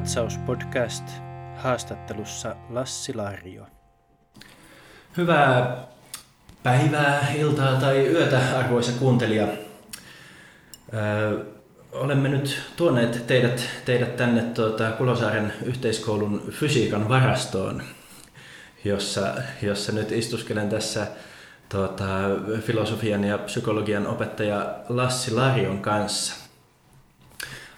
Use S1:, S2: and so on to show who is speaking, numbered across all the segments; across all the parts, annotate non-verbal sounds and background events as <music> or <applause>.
S1: Katsauspodcast haastattelussa Lassi Larjo.
S2: Hyvää päivää, iltaa tai yötä, arvoisa kuuntelija. Öö, olemme nyt tuoneet teidät, teidät tänne tuota, Kulosaaren yhteiskoulun fysiikan varastoon, jossa, jossa nyt istuskelen tässä tuota, filosofian ja psykologian opettaja Lassi Larjon kanssa.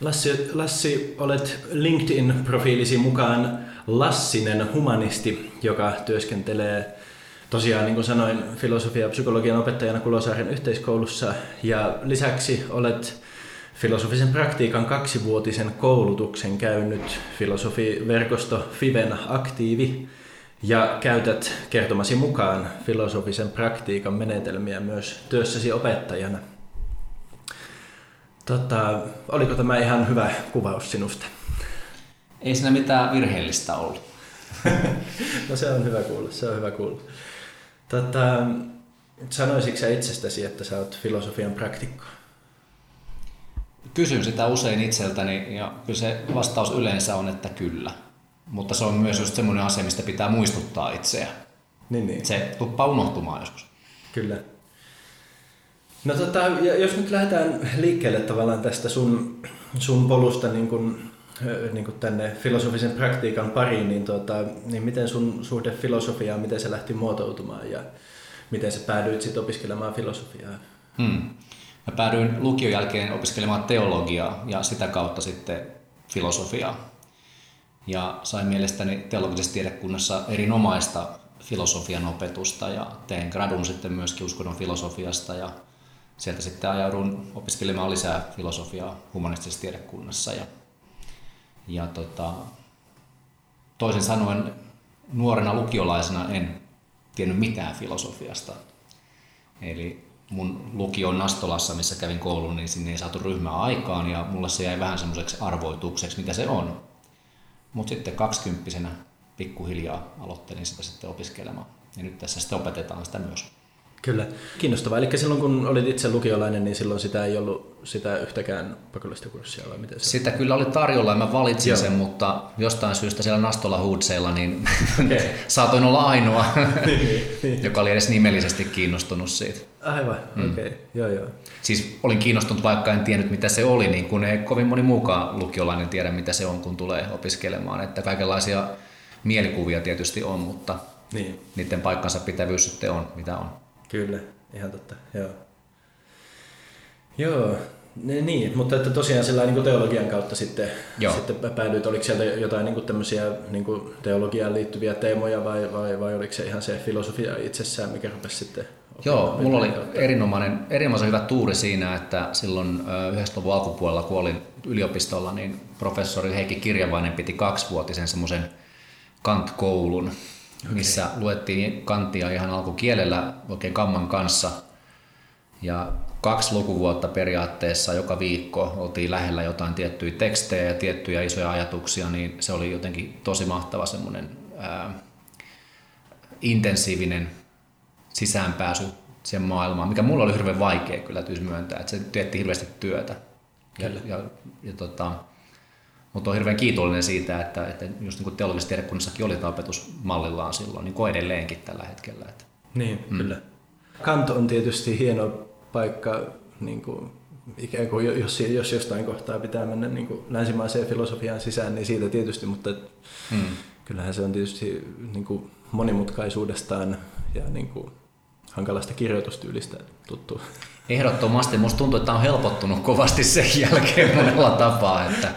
S2: Lassi, Lassi, olet LinkedIn-profiilisi mukaan Lassinen humanisti, joka työskentelee tosiaan, niin kuin sanoin, filosofia- ja psykologian opettajana Kulosaaren yhteiskoulussa. Ja lisäksi olet filosofisen praktiikan kaksivuotisen koulutuksen käynyt filosofiverkosto Fiven aktiivi ja käytät kertomasi mukaan filosofisen praktiikan menetelmiä myös työssäsi opettajana. Tota, oliko tämä ihan hyvä kuvaus sinusta?
S3: Ei siinä mitään virheellistä ollut. <laughs>
S2: no se on hyvä kuulla, se on hyvä kuulla. Tota, sanoisitko sä itsestäsi, että sä oot filosofian praktikko?
S3: Kysyn sitä usein itseltäni ja kyllä se vastaus yleensä on, että kyllä. Mutta se on myös just semmoinen asia, mistä pitää muistuttaa itseä.
S2: Niin, niin.
S3: Se tuppaa unohtumaan joskus.
S2: Kyllä. No tota, jos nyt lähdetään liikkeelle tavallaan tästä sun, sun polusta niin kuin, niin kuin tänne filosofisen praktiikan pariin, niin, tota, niin miten sun suhde filosofiaan, miten se lähti muotoutumaan ja miten sä päädyit sitten opiskelemaan filosofiaa?
S3: Hmm. Mä päädyin lukion jälkeen opiskelemaan teologiaa ja sitä kautta sitten filosofiaa. Ja sain mielestäni teologisessa tiedekunnassa erinomaista filosofian opetusta ja tein gradun sitten myöskin uskonnon filosofiasta ja sieltä sitten ajaudun opiskelemaan lisää filosofiaa humanistisessa tiedekunnassa. Ja, ja tota, toisin sanoen nuorena lukiolaisena en tiennyt mitään filosofiasta. Eli mun lukio Nastolassa, missä kävin koulun, niin sinne ei saatu ryhmää aikaan ja mulle se jäi vähän semmoiseksi arvoitukseksi, mitä se on. Mutta sitten kaksikymppisenä pikkuhiljaa aloittelin sitä sitten opiskelemaan. Ja nyt tässä sitten opetetaan sitä myös.
S2: Kyllä, kiinnostavaa. Eli silloin kun olit itse lukiolainen, niin silloin sitä ei ollut sitä yhtäkään pakollista kurssia vai miten se
S3: Sitä on? kyllä oli tarjolla ja mä valitsin Joo. sen, mutta jostain syystä siellä Nastola Hoodseilla niin <laughs> okay. saatoin olla ainoa, <laughs> niin, niin. joka oli edes nimellisesti kiinnostunut siitä.
S2: Aivan, mm. okei. Okay. Joo, joo.
S3: Siis olin kiinnostunut, vaikka en tiennyt mitä se oli, niin kun ei kovin moni muukaan lukiolainen tiedä mitä se on, kun tulee opiskelemaan. Että kaikenlaisia mielikuvia tietysti on, mutta niin. niiden paikkansa pitävyys sitten on, mitä on.
S2: Kyllä, ihan totta, joo. Joo, niin, mutta että tosiaan sillä niin teologian kautta sitten, Joo. sitten päädyit, oliko sieltä jotain niin tämmöisiä niin teologiaan liittyviä teemoja vai, vai, vai oliko se ihan se filosofia itsessään, mikä rupesi sitten
S3: Joo, mulla oli erinomainen, erinomaisen hyvä tuuri siinä, että silloin 90-luvun alkupuolella, kun olin yliopistolla, niin professori Heikki Kirjavainen piti kaksivuotisen semmoisen Kant-koulun. Missä luettiin Kantia ihan alkukielellä oikein kamman kanssa. Ja kaksi lukuvuotta periaatteessa joka viikko oltiin lähellä jotain tiettyjä tekstejä ja tiettyjä isoja ajatuksia, niin se oli jotenkin tosi mahtava semmoinen ää, intensiivinen sisäänpääsy sen maailmaan, mikä mulla oli hirveän vaikea kyllä täytyy myöntää, että se teetti hirveästi työtä. Ja, ja, ja tota, mutta on hirveän kiitollinen siitä, että, että just niin kuin tiedekunnassakin oli tämä opetus mallillaan silloin, niin kuin edelleenkin tällä hetkellä. Että.
S2: Niin, mm. kyllä. Kant on tietysti hieno paikka, niin kuin, ikään kuin jos, jos jostain kohtaa pitää mennä niin kuin länsimaiseen filosofiaan sisään, niin siitä tietysti, mutta mm. kyllähän se on tietysti niin kuin monimutkaisuudestaan ja niin kuin hankalasta kirjoitustyylistä tuttu.
S3: Ehdottomasti. Musta tuntuu, että on helpottunut kovasti sen jälkeen monella tapaa, että,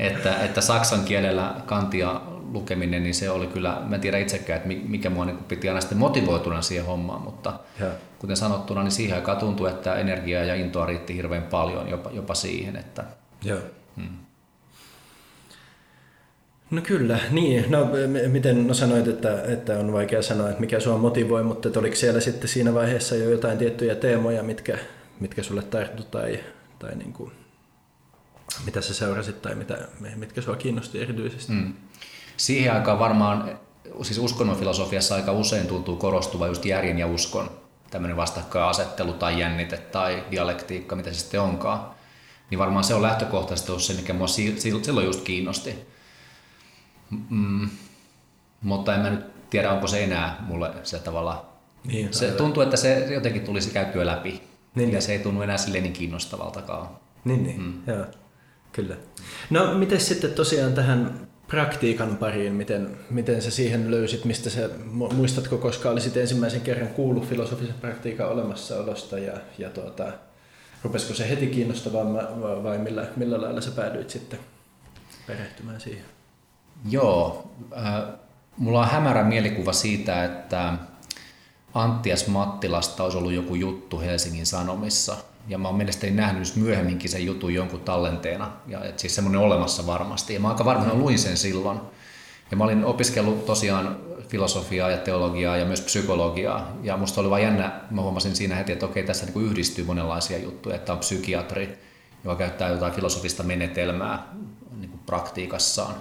S3: että, että saksan kielellä kantia lukeminen, niin se oli kyllä, mä en tiedä itsekään, että mikä mua niin piti aina sitten motivoituna siihen hommaan, mutta ja. kuten sanottuna, niin siihen aikaan tuntui, että energiaa ja intoa riitti hirveän paljon jopa, jopa siihen, että...
S2: Joo. Hmm. No kyllä, niin. No, miten no sanoit, että, että on vaikea sanoa, että mikä sua motivoi, mutta että oliko siellä sitten siinä vaiheessa jo jotain tiettyjä teemoja, mitkä, mitkä sulle tarttu tai, tai niin kuin, mitä sä seurasit tai mitä, mitkä sua kiinnosti erityisesti? Mm.
S3: Siihen aikaan varmaan, siis uskonnonfilosofiassa aika usein tuntuu korostuva just järjen ja uskon tämmöinen vastakkainasettelu tai jännite tai dialektiikka, mitä se sitten onkaan. Niin varmaan se on lähtökohtaisesti ollut se, mikä mua silloin just kiinnosti. Mm, mutta en mä nyt tiedä, onko se enää mulle se tavalla...
S2: Niin,
S3: se
S2: aivan.
S3: tuntuu, että se jotenkin tulisi käytyä läpi.
S2: Niin,
S3: ja
S2: niin.
S3: se ei tunnu enää silleen niin kiinnostavaltakaan.
S2: Niin, niin. Mm. Joo, kyllä. No, miten sitten tosiaan tähän praktiikan pariin, miten, miten sä siihen löysit, mistä sä, mu- muistatko, koska olisit ensimmäisen kerran kuullut filosofisen praktiikan olemassaolosta ja, ja tuota, rupesiko se heti kiinnostamaan vai- vai millä, millä lailla sä päädyit sitten perehtymään siihen?
S3: Joo, äh, mulla on hämärä mielikuva siitä, että Anttias Mattilasta olisi ollut joku juttu Helsingin Sanomissa. Ja mä oon mielestäni nähnyt myöhemminkin sen jutun jonkun tallenteena. Ja et siis semmoinen olemassa varmasti. Ja mä aika varmaan luin sen silloin. Ja mä olin opiskellut tosiaan filosofiaa ja teologiaa ja myös psykologiaa. Ja musta oli vaan jännä, mä huomasin siinä heti, että okei, tässä niin yhdistyy monenlaisia juttuja. Että on psykiatri, joka käyttää jotain filosofista menetelmää niin kuin praktiikassaan.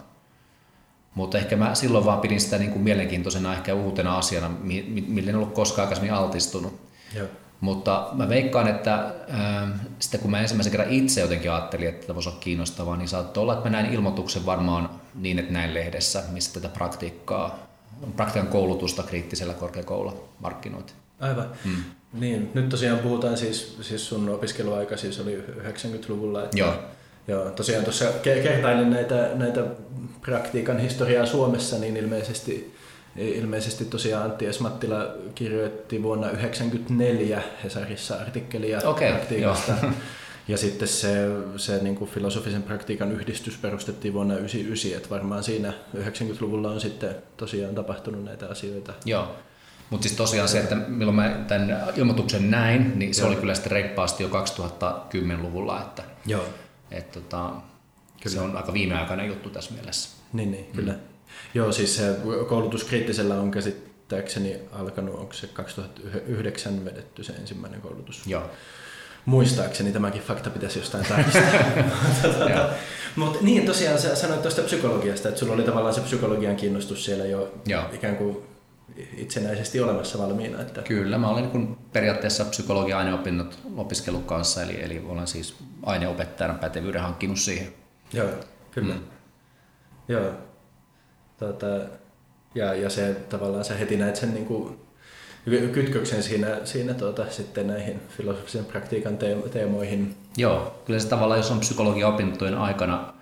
S3: Mutta ehkä mä silloin vaan pidin sitä niin kuin mielenkiintoisena ehkä uutena asiana, mi- mi- mille en ollut koskaan aikaisemmin altistunut.
S2: Joo.
S3: Mutta mä veikkaan, että ähm, sitten kun mä ensimmäisen kerran itse jotenkin ajattelin, että tämä voisi olla kiinnostavaa, niin saattoi olla, että mä näin ilmoituksen varmaan niin, että näin lehdessä, missä tätä praktiikkaa, praktiikan koulutusta kriittisellä korkeakoululla markkinoitiin.
S2: Aivan. Hmm. Niin, nyt tosiaan puhutaan siis, siis sun opiskeluaika siis oli 90-luvulla. Että,
S3: Joo.
S2: Joo, tosiaan tuossa ke- kertailin näitä, näitä praktiikan historiaa Suomessa, niin ilmeisesti, ilmeisesti tosiaan Antti S. Mattila kirjoitti vuonna 1994 Hesarissa artikkelia
S3: Okei,
S2: praktiikasta. Ja sitten se, se niin kuin filosofisen praktiikan yhdistys perustettiin vuonna 1999, että varmaan siinä 90-luvulla on sitten tosiaan tapahtunut näitä asioita.
S3: Joo. Mutta siis tosiaan se, että milloin mä tämän ilmoituksen näin, niin se
S2: Joo.
S3: oli kyllä sitten reippaasti jo 2010-luvulla, että,
S2: Joo.
S3: että tota, se on aika viimeaikainen juttu tässä mielessä.
S2: Niin, niin kyllä. Mm. Joo, siis se koulutus kriittisellä on käsittääkseni alkanut, onko se 2009 vedetty se ensimmäinen koulutus?
S3: Joo.
S2: Muistaakseni tämäkin fakta pitäisi jostain tarkistaa. <laughs> Mutta niin, tosiaan sä sanoit tuosta psykologiasta, että sulla oli tavallaan se psykologian kiinnostus siellä jo
S3: Joo.
S2: ikään kuin itsenäisesti olemassa valmiina. Että...
S3: Kyllä, mä olen niin periaatteessa psykologia-aineopinnot opiskellut kanssa, eli, eli olen siis aineopettajana pätevyyden hankkinut siihen.
S2: Joo, kyllä. Mm. Joo. Tota, ja, ja se tavallaan sä heti näet sen niin kuin, kytköksen siinä, siinä tuota, sitten näihin filosofisen praktiikan teem- teemoihin.
S3: Joo, kyllä se tavallaan, jos on psykologia-opintojen aikana,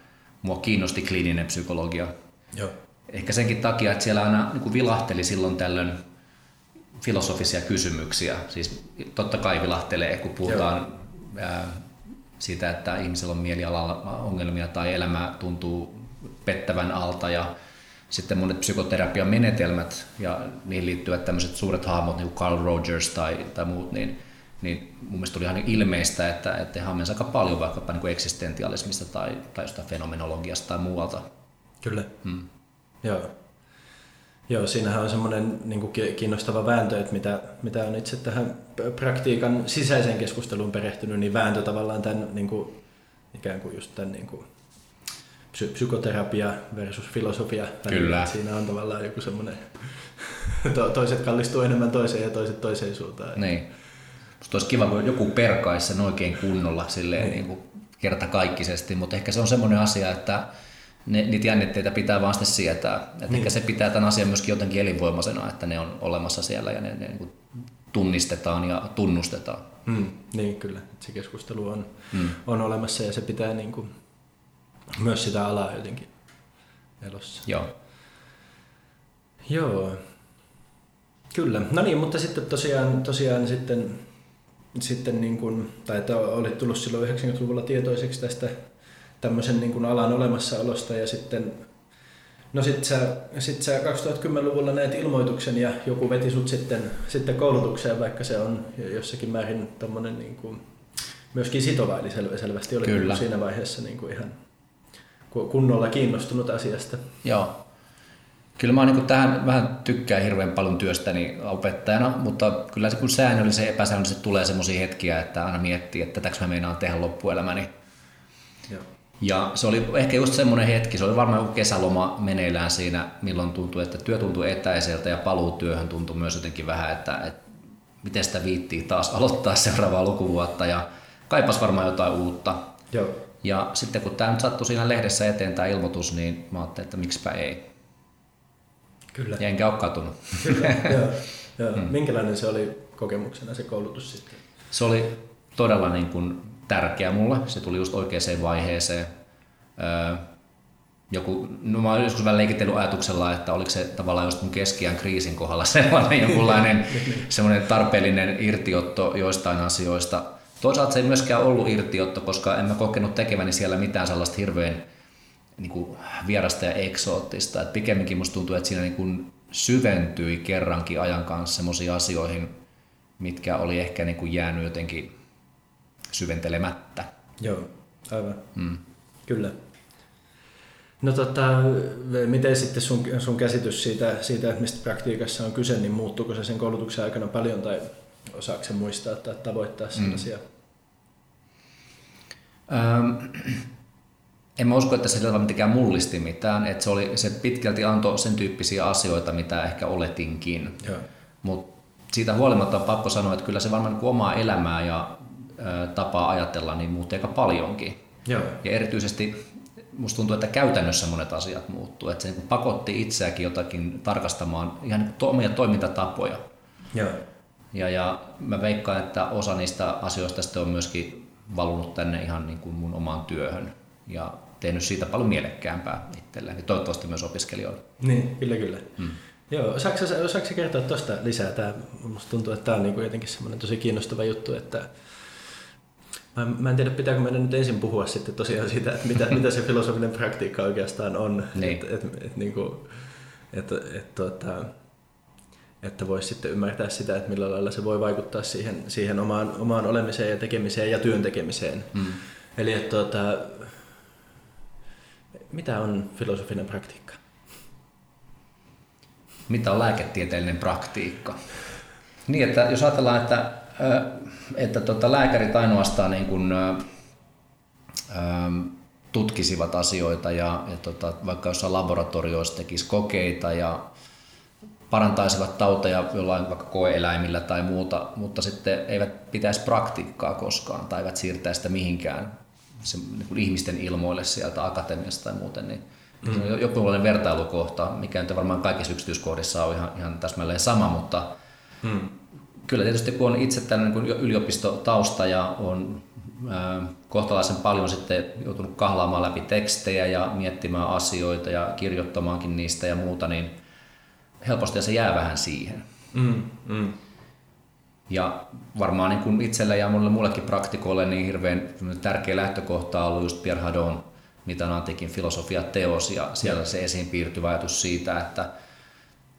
S3: mua kiinnosti kliininen psykologia.
S2: Joo.
S3: Ehkä senkin takia, että siellä aina niin kuin vilahteli silloin tällöin filosofisia kysymyksiä. Siis totta kai vilahtelee, kun puhutaan ää, siitä, että ihmisellä on mielialalla ongelmia tai elämä tuntuu pettävän alta ja sitten monet psykoterapian menetelmät ja niihin liittyvät tämmöiset suuret hahmot, niin kuin Carl Rogers tai, tai muut, niin, niin mun mielestä oli ihan ilmeistä, että, että he hammensi aika paljon vaikkapa niin kuin eksistentialismista tai, tai jostain fenomenologiasta tai muualta.
S2: Kyllä.
S3: Hmm.
S2: Joo. Joo, siinähän on semmoinen niin kiinnostava vääntö, että mitä, mitä on itse tähän praktiikan sisäiseen keskusteluun perehtynyt, niin vääntö tavallaan tämän niin kuin, ikään kuin just tämän niin kuin, psykoterapia versus filosofia.
S3: Kyllä.
S2: Siinä on tavallaan joku semmoinen, <laughs> to- toiset kallistuu enemmän toiseen ja toiset toiseen suuntaan.
S3: Niin. Musta olisi kiva, kun joku perkaisi sen oikein kunnolla silleen niin kuin kertakaikkisesti, mutta ehkä se on semmoinen asia, että ne, niitä jännitteitä pitää vaan sitten sietää.
S2: Niin.
S3: ehkä se pitää tämän asian myöskin jotenkin elinvoimaisena, että ne on olemassa siellä ja ne, ne niin tunnistetaan ja tunnustetaan.
S2: Mm, niin, kyllä. Se keskustelu on, mm. on olemassa ja se pitää niin kuin, myös sitä alaa jotenkin elossa.
S3: Joo.
S2: Joo. Kyllä. No niin, mutta sitten tosiaan, tosiaan sitten, sitten niin kuin, tai että olit tullut silloin 90-luvulla tietoiseksi tästä tämmöisen niin kuin alan olemassaolosta ja sitten No sit sä, sit sä 2010-luvulla näet ilmoituksen ja joku veti sut sitten, sitten koulutukseen, vaikka se on jossakin määrin tommonen niin kuin, myöskin sitova, eli sel, selvästi oli
S3: Kyllä.
S2: siinä vaiheessa niin kuin ihan kunnolla kiinnostunut asiasta.
S3: Joo. Kyllä mä niin tähän vähän tykkään hirveän paljon työstäni opettajana, mutta kyllä se kun säännöllisesti ja epäsäännöllisesti tulee semmoisia hetkiä, että aina miettii, että tätäkö mä meinaan tehdä loppuelämäni.
S2: Joo.
S3: Ja se oli ehkä just semmoinen hetki, se oli varmaan joku kesäloma meneillään siinä, milloin tuntui, että työ tuntui etäiseltä ja paluu työhön tuntui myös jotenkin vähän, että, että miten sitä viittii taas aloittaa seuraavaa lukuvuotta ja kaipas varmaan jotain uutta.
S2: Joo.
S3: Ja sitten kun tämä nyt sattui siinä lehdessä eteen tämä ilmoitus, niin mä ajattelin, että miksipä ei.
S2: Kyllä.
S3: Ja enkä ole katunut.
S2: Kyllä, <laughs> joo, joo. Mm. Minkälainen se oli kokemuksena se koulutus sitten?
S3: Se oli todella niin kuin tärkeä mulle. Se tuli just oikeaan vaiheeseen. Öö, joku, no mä olen joskus vähän leikitellyt ajatuksella, että oliko se tavallaan just mun keskiään kriisin kohdalla <laughs> sellainen <laughs> jonkunlainen semmoinen tarpeellinen irtiotto joistain asioista. Toisaalta se ei myöskään ollut irtiotto, koska en mä kokenut tekeväni siellä mitään sellaista hirveän niin kuin vierasta ja eksoottista. Et pikemminkin musta tuntuu, että siinä niin kuin syventyi kerrankin ajan kanssa semmoisiin asioihin, mitkä oli ehkä niin kuin jäänyt jotenkin syventelemättä.
S2: Joo, aivan. Mm. Kyllä. No tota, miten sitten sun, sun käsitys siitä, siitä, että mistä praktiikassa on kyse, niin muuttuuko se sen koulutuksen aikana paljon tai osaako se muistaa tai tavoittaa sellaisia?
S3: Mm. Ähm, en mä usko, että se sillä mitenkään mullisti mitään. Että se, oli, se pitkälti antoi sen tyyppisiä asioita, mitä ehkä oletinkin. Mutta siitä huolimatta on pakko sanoa, että kyllä se varmaan niin omaa elämää ja ä, tapaa ajatella niin muutti aika paljonkin.
S2: Joo.
S3: Ja erityisesti musta tuntuu, että käytännössä monet asiat muuttuu. Että se niin pakotti itseäkin jotakin tarkastamaan ihan niin to, omia toimintatapoja.
S2: Joo.
S3: Ja, ja mä veikkaan, että osa niistä asioista sitten on myöskin valunut tänne ihan niin kuin mun omaan työhön. Ja tehnyt siitä paljon mielekkäämpää itselleen ja toivottavasti myös opiskelijoille.
S2: Niin, kyllä kyllä. Hmm. Joo, osaatko, osaatko kertoa tuosta lisää? Tämä, musta tuntuu, että tämä on niin jotenkin semmoinen tosi kiinnostava juttu, että Mä, mä en tiedä, pitääkö meidän nyt ensin puhua sitten tosiaan siitä, että mitä, mitä se filosofinen praktiikka oikeastaan on.
S3: Niin.
S2: Et, et, et, niin kuin, et, et, tuota, että voisi sitten ymmärtää sitä, että millä lailla se voi vaikuttaa siihen, siihen omaan, omaan olemiseen ja tekemiseen ja työn tekemiseen. Mm. Eli että tuota, mitä on filosofinen praktiikka?
S3: Mitä on lääketieteellinen praktiikka? Niin, että jos ajatellaan, että, että tota, lääkärit ainoastaan niin kuin, tutkisivat asioita ja, ja tota, vaikka jossain laboratorioissa tekisi kokeita ja parantaisivat tauteja jollain vaikka koeeläimillä tai muuta, mutta sitten eivät pitäisi praktiikkaa koskaan tai eivät siirtää sitä mihinkään se, niin kuin ihmisten ilmoille sieltä akatemiasta tai muuten, niin mm. se on joku vertailukohta, mikä nyt varmaan kaikissa yksityiskohdissa on ihan, ihan täsmälleen sama, mutta mm. kyllä tietysti kun on itse tällainen niin yliopistotausta ja on ää, kohtalaisen paljon sitten joutunut kahlaamaan läpi tekstejä ja miettimään asioita ja kirjoittamaankin niistä ja muuta, niin helposti se jää vähän siihen. Mm. Mm. Ja varmaan niin kuin itselle ja monelle muullekin praktikoille niin hirveän tärkeä lähtökohta on ollut just Pierre Hadon mitä antiikin filosofia-teos ja siellä se esiin piirtyvä ajatus siitä, että,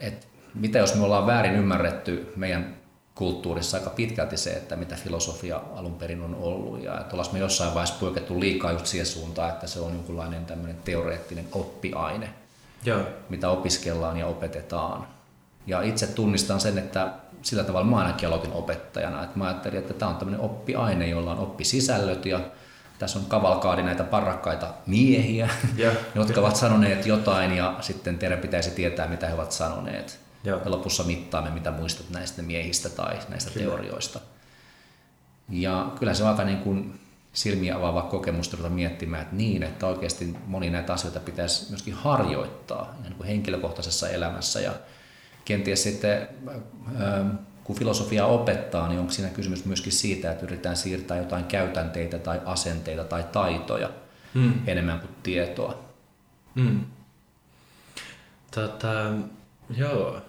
S3: että mitä jos me ollaan väärin ymmärretty meidän kulttuurissa aika pitkälti se, että mitä filosofia alun perin on ollut ja että ollaan me jossain vaiheessa poikettu liikaa just siihen suuntaan, että se on jonkunlainen tämmöinen teoreettinen oppiaine, Joo. mitä opiskellaan ja opetetaan. Ja itse tunnistan sen, että sillä tavalla mä ainakin aloitin opettajana. Että mä ajattelin, että tämä on tämmöinen oppiaine, jolla on oppisisällöt ja tässä on kavalkaadi näitä parrakkaita miehiä, ja, <laughs> jotka ovat sanoneet jotain ja sitten teidän pitäisi tietää, mitä he ovat sanoneet. Ja, ja lopussa mittaamme, mitä muistat näistä miehistä tai näistä kyllä. teorioista. Ja kyllä se on aika niin kuin silmiä avaava kokemus ruveta miettimään, että niin, että oikeasti moni näitä asioita pitäisi myöskin harjoittaa niin kuin henkilökohtaisessa elämässä ja kenties sitten ähm, kun filosofia opettaa, niin onko siinä kysymys myöskin siitä, että yritetään siirtää jotain käytänteitä tai asenteita tai taitoja mm. enemmän kuin tietoa. Mm.
S2: Tota, joo.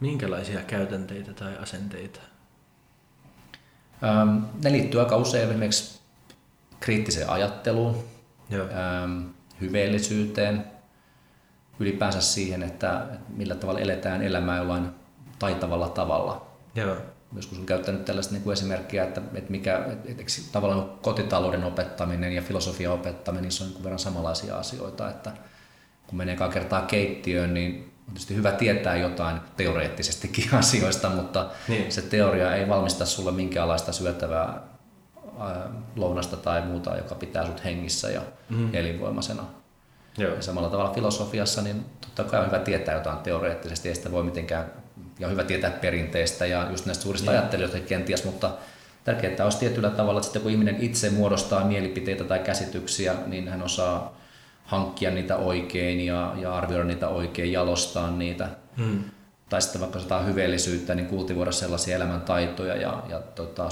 S2: Minkälaisia käytänteitä tai asenteita?
S3: Ähm, ne liittyy aika usein esimerkiksi kriittiseen ajatteluun, joo. Ähm, hyveellisyyteen, ylipäänsä siihen, että millä tavalla eletään elämää jollain taitavalla tavalla.
S2: Joo.
S3: Joskus on käyttänyt tällaista niin kuin esimerkkiä, että, että mikä, että, tavallaan kotitalouden opettaminen ja filosofian opettaminen, niin se on niin verran samanlaisia asioita, että kun menee ekaa kertaa keittiöön, niin on tietysti hyvä tietää jotain teoreettisestikin <laughs> asioista, mutta niin. se teoria ei valmista sulle minkäänlaista syötävää lounasta tai muuta, joka pitää sut hengissä ja mm. elinvoimaisena. Joo. Ja samalla tavalla filosofiassa, niin totta kai on hyvä tietää jotain teoreettisesti, ei sitä voi mitenkään, ja hyvä tietää perinteistä ja just näistä suurista Joo. ajattelijoista kenties, mutta tärkeää olisi tietyllä tavalla, että sitten kun ihminen itse muodostaa mielipiteitä tai käsityksiä, niin hän osaa hankkia niitä oikein ja, ja arvioida niitä oikein, jalostaa niitä. Mm. Tai sitten vaikka jotain hyveellisyyttä, niin kultivoida sellaisia elämäntaitoja ja, ja tota,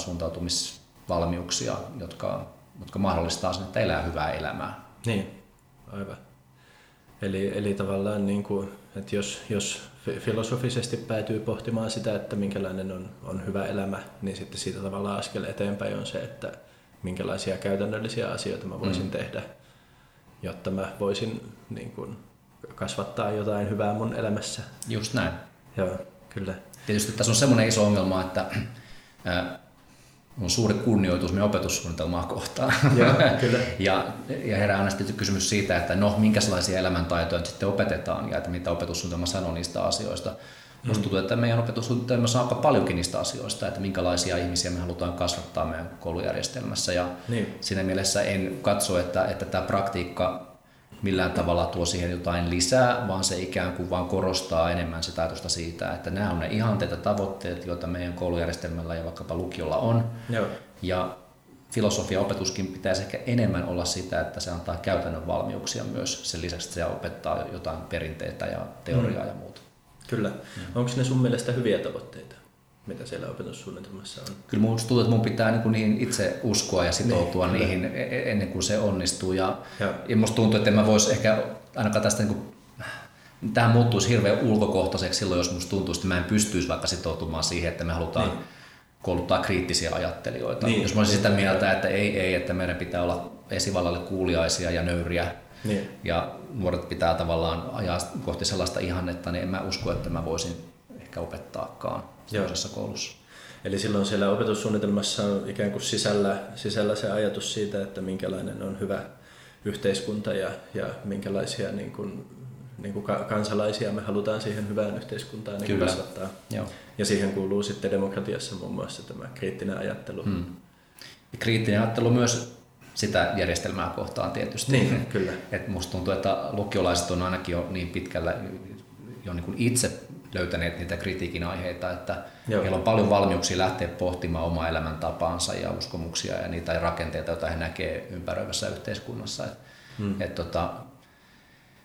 S3: suuntautumisvalmiuksia, jotka, jotka mahdollistaa sen, että elää hyvää elämää.
S2: Niin, aivan. Eli, eli tavallaan, niin kuin, että jos, jos filosofisesti päätyy pohtimaan sitä, että minkälainen on, on hyvä elämä, niin sitten siitä tavallaan askel eteenpäin on se, että minkälaisia käytännöllisiä asioita mä voisin mm. tehdä, jotta mä voisin niin kuin, kasvattaa jotain hyvää mun elämässä.
S3: Just näin.
S2: Joo, kyllä.
S3: Tietysti tässä on semmoinen iso ongelma, että on suuri kunnioitus meidän opetussuunnitelmaa kohtaan.
S2: Joo, <laughs> kyllä.
S3: ja, ja herää aina sitten kysymys siitä, että no, minkälaisia elämäntaitoja sitten opetetaan ja että mitä opetussuunnitelma sanoo niistä asioista. Mm. Musta tuntuu, että meidän opetussuunnitelmassa on aika paljonkin niistä asioista, että minkälaisia ihmisiä me halutaan kasvattaa meidän koulujärjestelmässä. Ja niin. siinä mielessä en katso, että, että tämä praktiikka millään tavalla tuo siihen jotain lisää, vaan se ikään kuin vaan korostaa enemmän sitä ajatusta siitä, että nämä on ne ihanteet ja tavoitteet, joita meidän koulujärjestelmällä ja vaikkapa lukiolla on.
S2: Joo.
S3: Ja filosofia-opetuskin pitäisi ehkä enemmän olla sitä, että se antaa käytännön valmiuksia myös sen lisäksi, että se opettaa jotain perinteitä ja teoriaa mm. ja muuta.
S2: Kyllä. Mm. Onko ne sun mielestä hyviä tavoitteita? Mitä siellä opetussuunnitelmassa on.
S3: Kyllä minusta tuntuu, että minun pitää niin niihin itse uskoa ja sitoutua niin, niihin kyllä. E- e- ennen kuin se onnistuu. Ja, ja. ja minusta tuntuu, että en mä voisi ehkä ainakaan tästä niin kuin, tähän muuttuisi hirveän ulkokohtaiseksi silloin, jos minusta tuntuisi, että mä en pystyisi vaikka sitoutumaan siihen, että me halutaan niin. kouluttaa kriittisiä ajattelijoita. Niin. Jos mä olisin sitä mieltä, että ei, ei, että meidän pitää olla esivallalle kuuliaisia ja nöyriä, niin. ja nuoret pitää tavallaan ajaa kohti sellaista ihannetta, niin en mä usko, että mä voisin ehkä opettaakaan toisessa koulussa.
S2: Eli silloin siellä opetussuunnitelmassa on ikään kuin sisällä, sisällä se ajatus siitä, että minkälainen on hyvä yhteiskunta ja, ja minkälaisia niin kuin, niin kuin kansalaisia me halutaan siihen hyvään yhteiskuntaan niin Kyllä. kasvattaa. Joo. Ja siihen kuuluu sitten demokratiassa muun muassa tämä kriittinen ajattelu. Hmm.
S3: Ja kriittinen ajattelu myös sitä järjestelmää kohtaan tietysti.
S2: Niin, kyllä. <laughs>
S3: Et musta tuntuu, että lukiolaiset on ainakin jo niin pitkällä jo niin kuin itse löytäneet niitä kritiikin aiheita, että Joo. heillä on paljon valmiuksia lähteä pohtimaan omaa elämäntapaansa ja uskomuksia ja niitä rakenteita, joita he näkee ympäröivässä yhteiskunnassa. Et, hmm. et tota,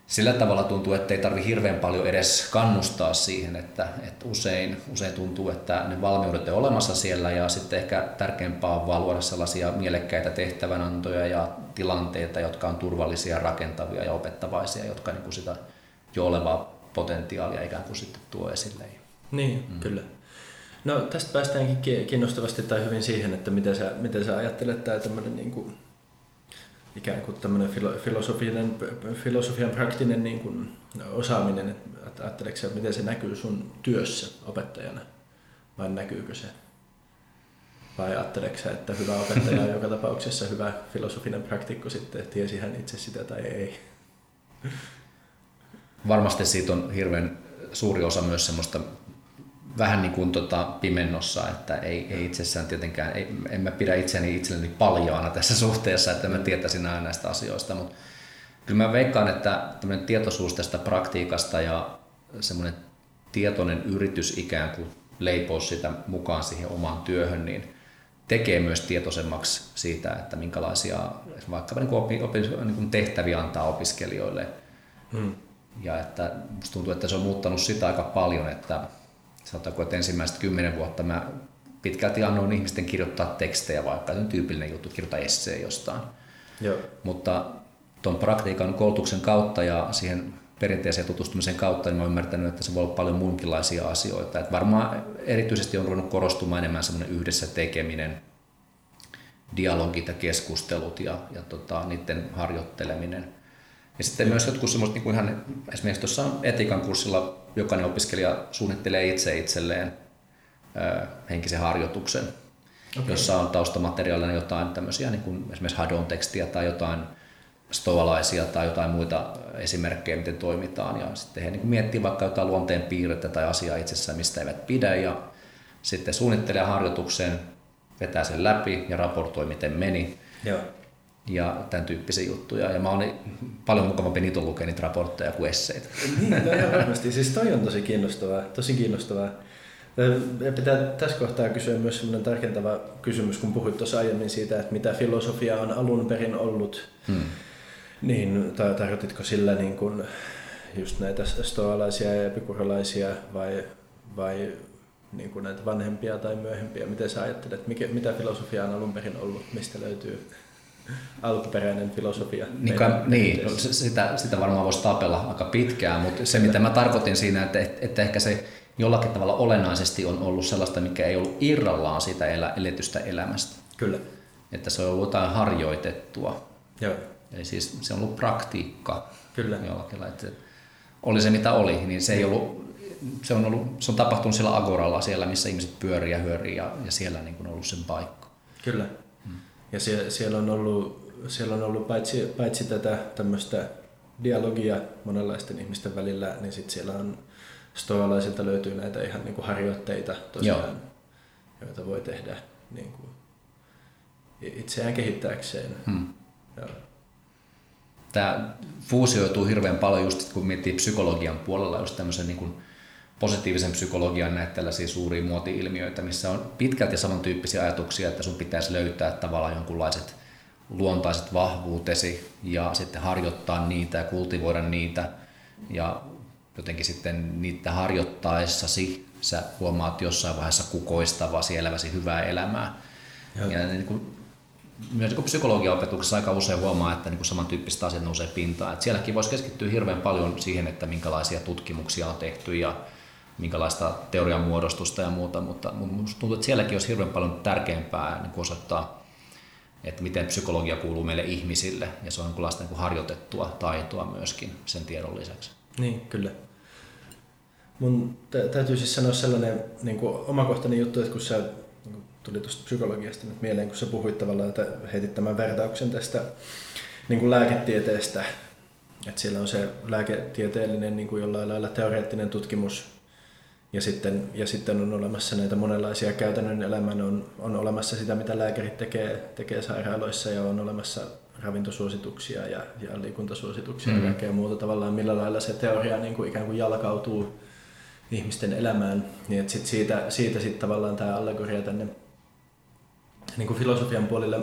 S3: sillä tavalla tuntuu, että ei tarvi hirveän paljon edes kannustaa siihen, että, että usein, usein tuntuu, että ne valmiudet on olemassa siellä ja sitten ehkä tärkeämpää on vaan luoda sellaisia mielekkäitä tehtävänantoja ja tilanteita, jotka on turvallisia, rakentavia ja opettavaisia, jotka niin kuin sitä jo olevaa potentiaalia ikään kuin sitten tuo esille.
S2: Niin, mm. kyllä. No tästä päästäänkin kiinnostavasti tai hyvin siihen, että miten sä, miten sä ajattelet tämä tämmöinen niin kuin, ikään kuin tämmöinen filosofinen, filosofian praktinen niin kuin osaaminen, että ajatteleeko sä, miten se näkyy sun työssä opettajana vai näkyykö se? Vai ajatteleeko sä, että hyvä opettaja on <laughs> joka tapauksessa hyvä filosofinen praktikko sitten, tiesi hän itse sitä tai ei?
S3: Varmasti siitä on hirveän suuri osa myös semmoista vähän niin kuin tota pimennossa, että ei, ei itsessään tietenkään, ei, en mä pidä itseni itselleni paljaana tässä suhteessa, että mä tietäisin aina näistä asioista, mutta kyllä mä veikkaan, että tämmöinen tietoisuus tästä praktiikasta ja semmoinen tietoinen yritys ikään kuin leipoa sitä mukaan siihen omaan työhön, niin tekee myös tietoisemmaksi siitä, että minkälaisia vaikka niin kuin opi, opi, niin kuin tehtäviä antaa opiskelijoille. Hmm ja että musta tuntuu, että se on muuttanut sitä aika paljon, että sanotaanko, että ensimmäiset kymmenen vuotta mä pitkälti annoin ihmisten kirjoittaa tekstejä, vaikka on tyypillinen juttu, kirjoittaa esseen jostain.
S2: Joo.
S3: Mutta tuon praktiikan koulutuksen kautta ja siihen perinteiseen tutustumisen kautta niin mä ymmärtänyt, että se voi olla paljon muunkinlaisia asioita. Että varmaan erityisesti on ruvennut korostumaan enemmän semmoinen yhdessä tekeminen, dialogit ja keskustelut ja, ja tota, niiden harjoitteleminen – ja sitten myös jotkut semmoiset, niin kuin ihan esimerkiksi tuossa etiikan kurssilla jokainen opiskelija suunnittelee itse itselleen ö, henkisen harjoituksen, okay. jossa on taustamateriaalina jotain tämmöisiä niin kuin esimerkiksi hadon tekstiä tai jotain stoalaisia tai jotain muita esimerkkejä, miten toimitaan. Ja sitten he niin miettii vaikka jotain luonteen piirrettä tai asiaa itsessään, mistä eivät pidä ja sitten suunnittelee harjoituksen, vetää sen läpi ja raportoi, miten meni.
S2: Joo
S3: ja tämän tyyppisiä juttuja. Ja mä olen paljon mukavampi niitä lukea niitä raportteja kuin esseitä.
S2: Niin, no ihan varmasti. Siis toi on tosi kiinnostavaa. Tosi kiinnostavaa. Pitää tässä kohtaa kysyä myös sellainen tarkentava kysymys, kun puhuit tuossa aiemmin siitä, että mitä filosofia on alun perin ollut. Hmm. Niin tarkoititko sillä niin kuin just näitä stoalaisia ja epikurolaisia vai, vai niin kuin näitä vanhempia tai myöhempiä? Miten sä ajattelet, mikä, mitä filosofia on alun perin ollut, mistä löytyy alkuperäinen filosofia?
S3: Niin, ka, niin no, sitä, sitä varmaan voisi tapella aika pitkään, mutta se mitä mä tarkoitin siinä, että, että ehkä se jollakin tavalla olennaisesti on ollut sellaista, mikä ei ollut irrallaan siitä elä, eletystä elämästä.
S2: Kyllä.
S3: Että se on ollut jotain harjoitettua.
S2: Joo.
S3: Eli siis se on ollut praktiikka.
S2: Kyllä.
S3: Jollakin että oli se mitä oli, niin se ei ollut, se on, ollut, se on tapahtunut siellä agoralla, siellä missä ihmiset pyörii ja hyörii ja, ja siellä niin kuin on ollut sen paikka.
S2: Kyllä. Ja sie, siellä on ollut, siellä on ollut paitsi, paitsi tätä tämmöistä dialogia monenlaisten ihmisten välillä, niin sitten siellä on stoalaisilta löytyy näitä ihan niin kuin harjoitteita tosiaan, Joo. joita voi tehdä niin kuin itseään kehittääkseen. Hmm. Joo.
S3: Tämä fuusioituu hirveän paljon just kun miettii psykologian puolella just tämmöisen niin kuin positiivisen psykologian näitä tällaisia suuria muoti-ilmiöitä, missä on pitkälti samantyyppisiä ajatuksia, että sun pitäisi löytää tavallaan jonkunlaiset luontaiset vahvuutesi ja sitten harjoittaa niitä ja kultivoida niitä ja jotenkin sitten niitä harjoittaessasi sä huomaat jossain vaiheessa kukoistavasi, eläväsi hyvää elämää. Ja, ja niin kuin, myös niin psykologian opetuksessa aika usein huomaa, että niin samantyyppistä asiat nousee pintaan. Että sielläkin voisi keskittyä hirveän paljon siihen, että minkälaisia tutkimuksia on tehty ja minkälaista teorian muodostusta ja muuta, mutta minusta tuntuu, että sielläkin olisi hirveän paljon tärkeämpää niin osoittaa, että miten psykologia kuuluu meille ihmisille, ja se on jonkinlaista niin harjoitettua taitoa myöskin sen tiedon lisäksi.
S2: Niin, kyllä. Mun täytyy siis sanoa sellainen niin kuin omakohtainen juttu, että kun sä niin tuli tuosta psykologiasta nyt mieleen, kun sä puhuit tavallaan, että heitit tämän vertauksen tästä niin kuin lääketieteestä, että siellä on se lääketieteellinen niin kuin jollain lailla teoreettinen tutkimus ja sitten, ja sitten on olemassa näitä monenlaisia käytännön elämän, on, on olemassa sitä, mitä lääkärit tekee, tekee sairaaloissa ja on olemassa ravintosuosituksia ja, ja liikuntasuosituksia mm-hmm. ja kaikkea muuta tavallaan, millä lailla se teoria niin kuin ikään kuin jalkautuu ihmisten elämään. Niin että sit siitä, siitä sit tavallaan tämä allegoria tänne niin kuin filosofian puolelle.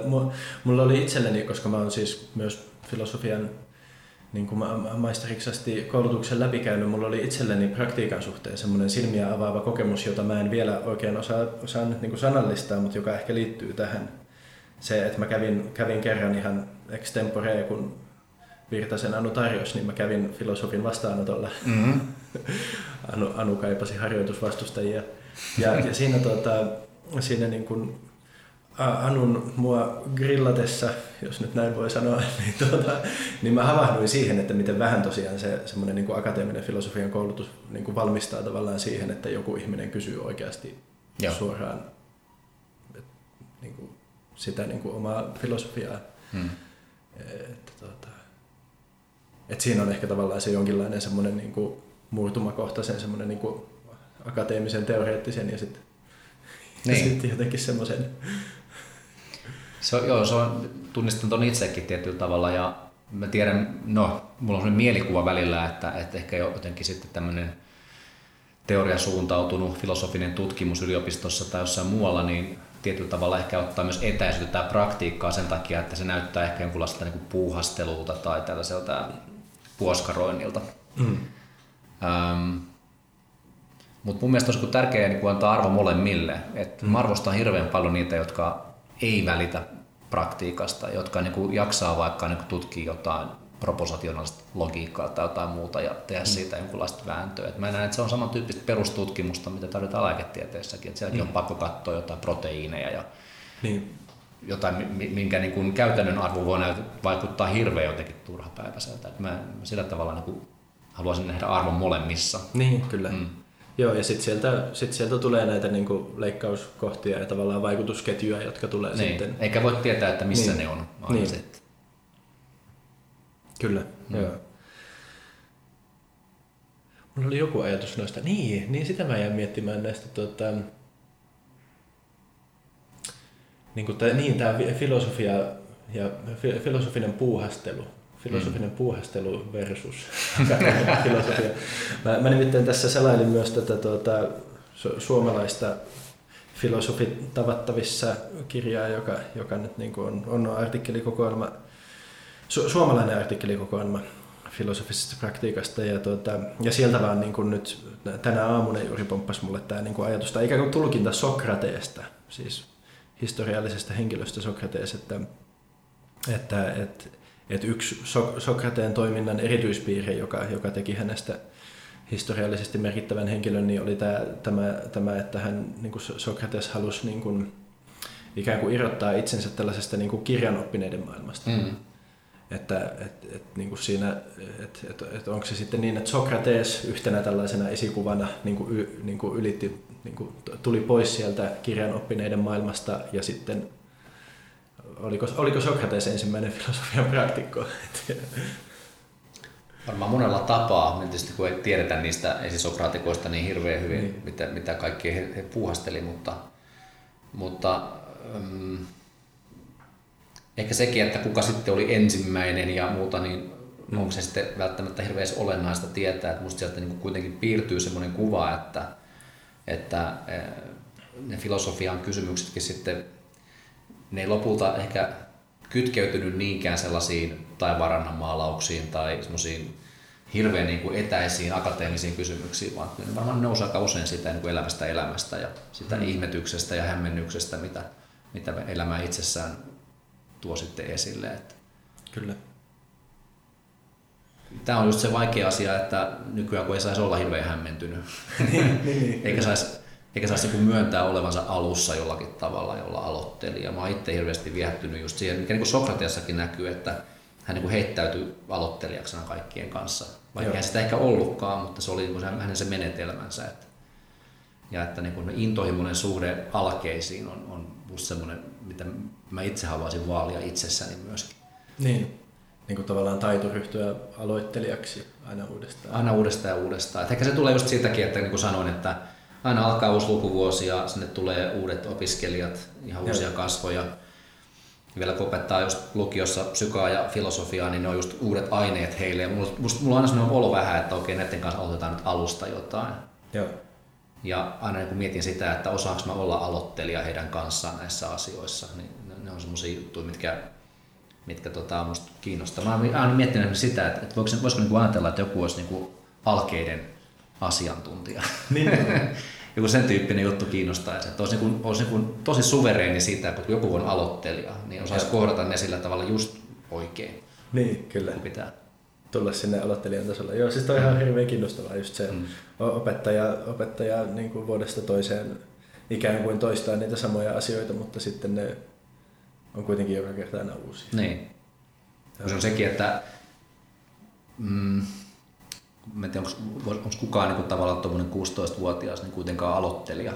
S2: Mulla oli itselleni, koska mä oon siis myös filosofian niin kuin maisteriksi asti koulutuksen läpikäynyt, mulla oli itselleni praktiikan suhteen semmoinen silmiä avaava kokemus, jota mä en vielä oikein osaa, osaa nyt niin kuin sanallistaa, mutta joka ehkä liittyy tähän. Se, että mä kävin, kävin kerran ihan extempore, kun Virtasen Anu tarjosi, niin mä kävin filosofin vastaanotolla. Mm-hmm. <laughs> Anu, Anu kaipasi harjoitusvastustajia. Ja, ja siinä, tuota, siinä niin kuin Anun mua grillatessa, jos nyt näin voi sanoa, <laughs> niin, tuota, niin mä havahduin siihen, että miten vähän tosiaan se semmoinen niin akateeminen filosofian koulutus niin kuin valmistaa tavallaan siihen, että joku ihminen kysyy oikeasti Joo. suoraan niin kuin, sitä niin kuin omaa filosofiaa. Hmm. Että, tuota, että siinä on ehkä tavallaan se jonkinlainen semmoinen niin kuin murtumakohta sen semmoinen niin kuin akateemisen, teoreettisen ja sitten niin. sit jotenkin semmoisen
S3: se on, joo, se on, tunnistan ton itsekin tietyllä tavalla ja mä tiedän, no, mulla on sellainen mielikuva välillä, että, että ehkä jotenkin sitten tämmöinen teoria suuntautunut filosofinen tutkimus yliopistossa tai jossain muualla, niin tietyllä tavalla ehkä ottaa myös etäisyyttä praktiikkaa sen takia, että se näyttää ehkä jonkunlaista niin puuhastelulta tai tällaiselta puoskaroinnilta. Mm. Ähm, mutta mun mielestä olisi tärkeää niin antaa arvo molemmille. Et mm. Mä arvostan hirveän paljon niitä, jotka ei välitä praktiikasta, jotka niin kuin jaksaa vaikka niin kuin tutkia jotain proposationaalista logiikkaa tai jotain muuta ja tehdä mm. siitä jonkunlaista vääntöä. Et mä näen, että se on samantyyppistä perustutkimusta, mitä tarvitaan lääketieteessäkin. Että sielläkin mm. on pakko katsoa jotain proteiineja ja niin. jotain, minkä niin kuin käytännön arvo voi vaikuttaa hirveän jotenkin turhapäiväiseltä. Et mä sillä tavalla niin kuin haluaisin nähdä arvon molemmissa.
S2: Niin, kyllä. Mm. Joo, ja sitten sieltä, sit sieltä tulee näitä niinku leikkauskohtia ja tavallaan vaikutusketjuja, jotka tulee
S3: niin.
S2: sitten.
S3: Eikä voi tietää, että missä niin. ne on. Niin.
S2: Kyllä, mm. joo. Mulla oli joku ajatus noista. Niin, niin sitä mä jäin miettimään näistä tota, niin, kuin niin tämä filosofia ja filosofinen puuhastelu filosofinen mm. puuhastelu versus <laughs> filosofia. Mä, mä nimittäin tässä selailin myös tätä tuota, su- suomalaista filosofit tavattavissa kirjaa, joka, joka nyt niin kuin on, on artikkelikokoelma, su- suomalainen artikkelikokoelma filosofisesta praktiikasta ja, tuota, ja sieltä vaan niin kuin nyt tänä aamuna juuri pomppasi mulle tämä niin kuin ajatus tai ikään kuin tulkinta Sokrateesta, siis historiallisesta henkilöstä Sokratees, että, että, että, että yksi Sokrateen toiminnan erityispiirre, joka, joka teki hänestä historiallisesti merkittävän henkilön, niin oli tämä, tämä, tämä että hän, niin kuin Sokrates halusi niin kuin, ikään kuin irrottaa itsensä tällaisesta niin kuin kirjanoppineiden maailmasta. Mm. Että et, et, niin kuin siinä, et, et, et onko se sitten niin, että Sokrates yhtenä tällaisena esikuvana niin kuin, y, niin kuin ylitti, niin kuin tuli pois sieltä kirjanoppineiden maailmasta ja sitten oliko, oliko Sokrates ensimmäinen filosofian praktikko? <laughs>
S3: Varmaan monella tapaa, tietysti kun ei tiedetä niistä esisokraatikoista niin hirveän hyvin, niin. mitä, mitä kaikki he, he puuhasteli, mutta, mutta um, ehkä sekin, että kuka sitten oli ensimmäinen ja muuta, niin mm. onko se sitten välttämättä hirveän olennaista tietää, että musta sieltä niin kuitenkin piirtyy semmoinen kuva, että, että eh, ne filosofian kysymyksetkin sitten, ne ei lopulta ehkä kytkeytynyt niinkään sellaisiin taivaanrannan maalauksiin tai semmoisiin hirveän niin kuin etäisiin akateemisiin kysymyksiin, vaan ne varmaan nousee aika usein sitä niin kuin elävästä elämästä ja sitä mm. ihmetyksestä ja hämmennyksestä, mitä, mitä elämä itsessään tuo sitten esille. Että
S2: Kyllä.
S3: Tämä on just se vaikea asia, että nykyään kun ei saisi olla hirveän hämmentynyt, niin, niin, niin. <laughs> eikä saisi eikä saisi niin myöntää olevansa alussa jollakin tavalla, jolla aloitteli. Ja mä oon itse hirveästi viehättynyt just siihen, mikä niin Sokratiassakin näkyy, että hän niin heittäytyi aloittelijaksena kaikkien kanssa. Vaikka hän sitä ehkä ollutkaan, mutta se oli niin hänen se menetelmänsä. Että, ja että niin intohimoinen suhde alkeisiin on, on just semmoinen, mitä mä itse haluaisin vaalia itsessäni myöskin.
S2: Niin, niin kuin tavallaan taito ryhtyä aloittelijaksi aina uudestaan.
S3: Aina uudestaan ja uudestaan. Et ehkä se tulee just siitäkin, että niin kuin sanoin, että aina alkaa uusi lukuvuosi ja sinne tulee uudet opiskelijat, ihan uusia Joo. kasvoja. Vielä kun opettaa just lukiossa psykaa ja filosofiaa, niin ne on just uudet aineet heille. Ja mulla, musta, mulla on aina sellainen olo vähän, että okei, näiden kanssa aloitetaan nyt alusta jotain.
S2: Joo.
S3: Ja aina kun mietin sitä, että osaanko mä olla aloittelija heidän kanssaan näissä asioissa, niin ne on semmoisia juttuja, mitkä, mitkä tota, musta kiinnostaa. Mä oon aina miettinyt sitä, että, että voisiko, voisiko niin ajatella, että joku olisi niin kuin alkeiden asiantuntija. Niin. <laughs> joku sen tyyppinen juttu kiinnostaa. Että olisi, niin kuin, olisi niin kuin tosi suvereeni siitä, että kun joku on aloittelija, niin osaisi ja. kohdata ne sillä tavalla just oikein.
S2: Niin, kyllä. Kun pitää tulla sinne aloittelijan tasolla. Joo, siis toi on ihan hirveän kiinnostavaa just se mm. opettaja, opettaja niin kuin vuodesta toiseen ikään kuin toistaa niitä samoja asioita, mutta sitten ne on kuitenkin joka kerta aina uusia.
S3: Niin. Se on sekin, että mm, mä en tiedä, onko, kukaan niin tavallaan tuommoinen 16-vuotias niin kuitenkaan aloittelija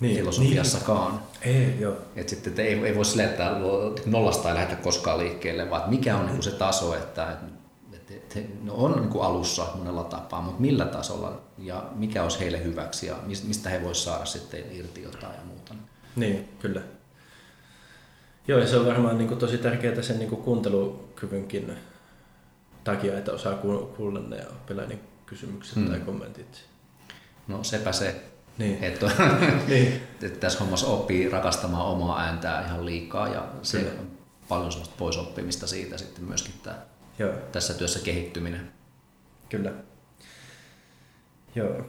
S3: niin, filosofiassakaan.
S2: Niin. Ei, joo.
S3: Et sitten että ei, ei voi sille, että nollasta ei lähdetä koskaan liikkeelle, vaan mikä on niin se taso, että, että, että no on niin alussa monella tapaa, mutta millä tasolla ja mikä olisi heille hyväksi ja mistä he voisivat saada sitten irti jotain ja muuta.
S2: Niin, kyllä. Joo, ja se on varmaan niin kuin tosi tärkeää sen niin kuin kuuntelukyvynkin takia, että osaa kuulla ne oppilaiden kysymykset mm. tai kommentit.
S3: No sepä se, niin. Että, <laughs> niin. että tässä hommassa oppii rakastamaan omaa ääntää ihan liikaa ja se Kyllä. on paljon sellaista pois oppimista siitä sitten myöskin tämä, Joo. tässä työssä kehittyminen.
S2: Kyllä. Joo.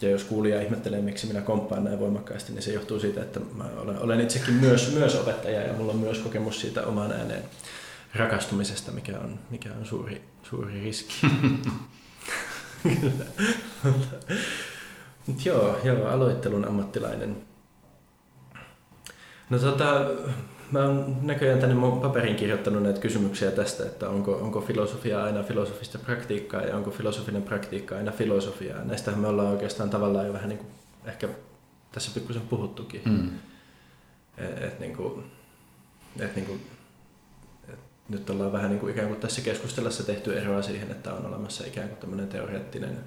S2: Ja jos kuulija ihmettelee, miksi minä komppaan näin voimakkaasti, niin se johtuu siitä, että mä olen, olen itsekin myös, myös opettaja ja mulla on myös kokemus siitä oman ääneen rakastumisesta, mikä on, mikä on suuri, suuri riski. <laughs> Mutta joo, joo, aloittelun ammattilainen. No tota, mä oon näköjään tänne mun paperin kirjoittanut näitä kysymyksiä tästä, että onko, onko filosofia aina filosofista praktiikkaa ja onko filosofinen praktiikka aina filosofiaa. Näistähän me ollaan oikeastaan tavallaan jo vähän niin kuin ehkä tässä pikkusen puhuttukin. Mm. Et, et niin kuin, et niin kuin nyt ollaan vähän niin kuin ikään kuin tässä keskustelussa tehty eroa siihen, että on olemassa ikään kuin tämmöinen teoreettinen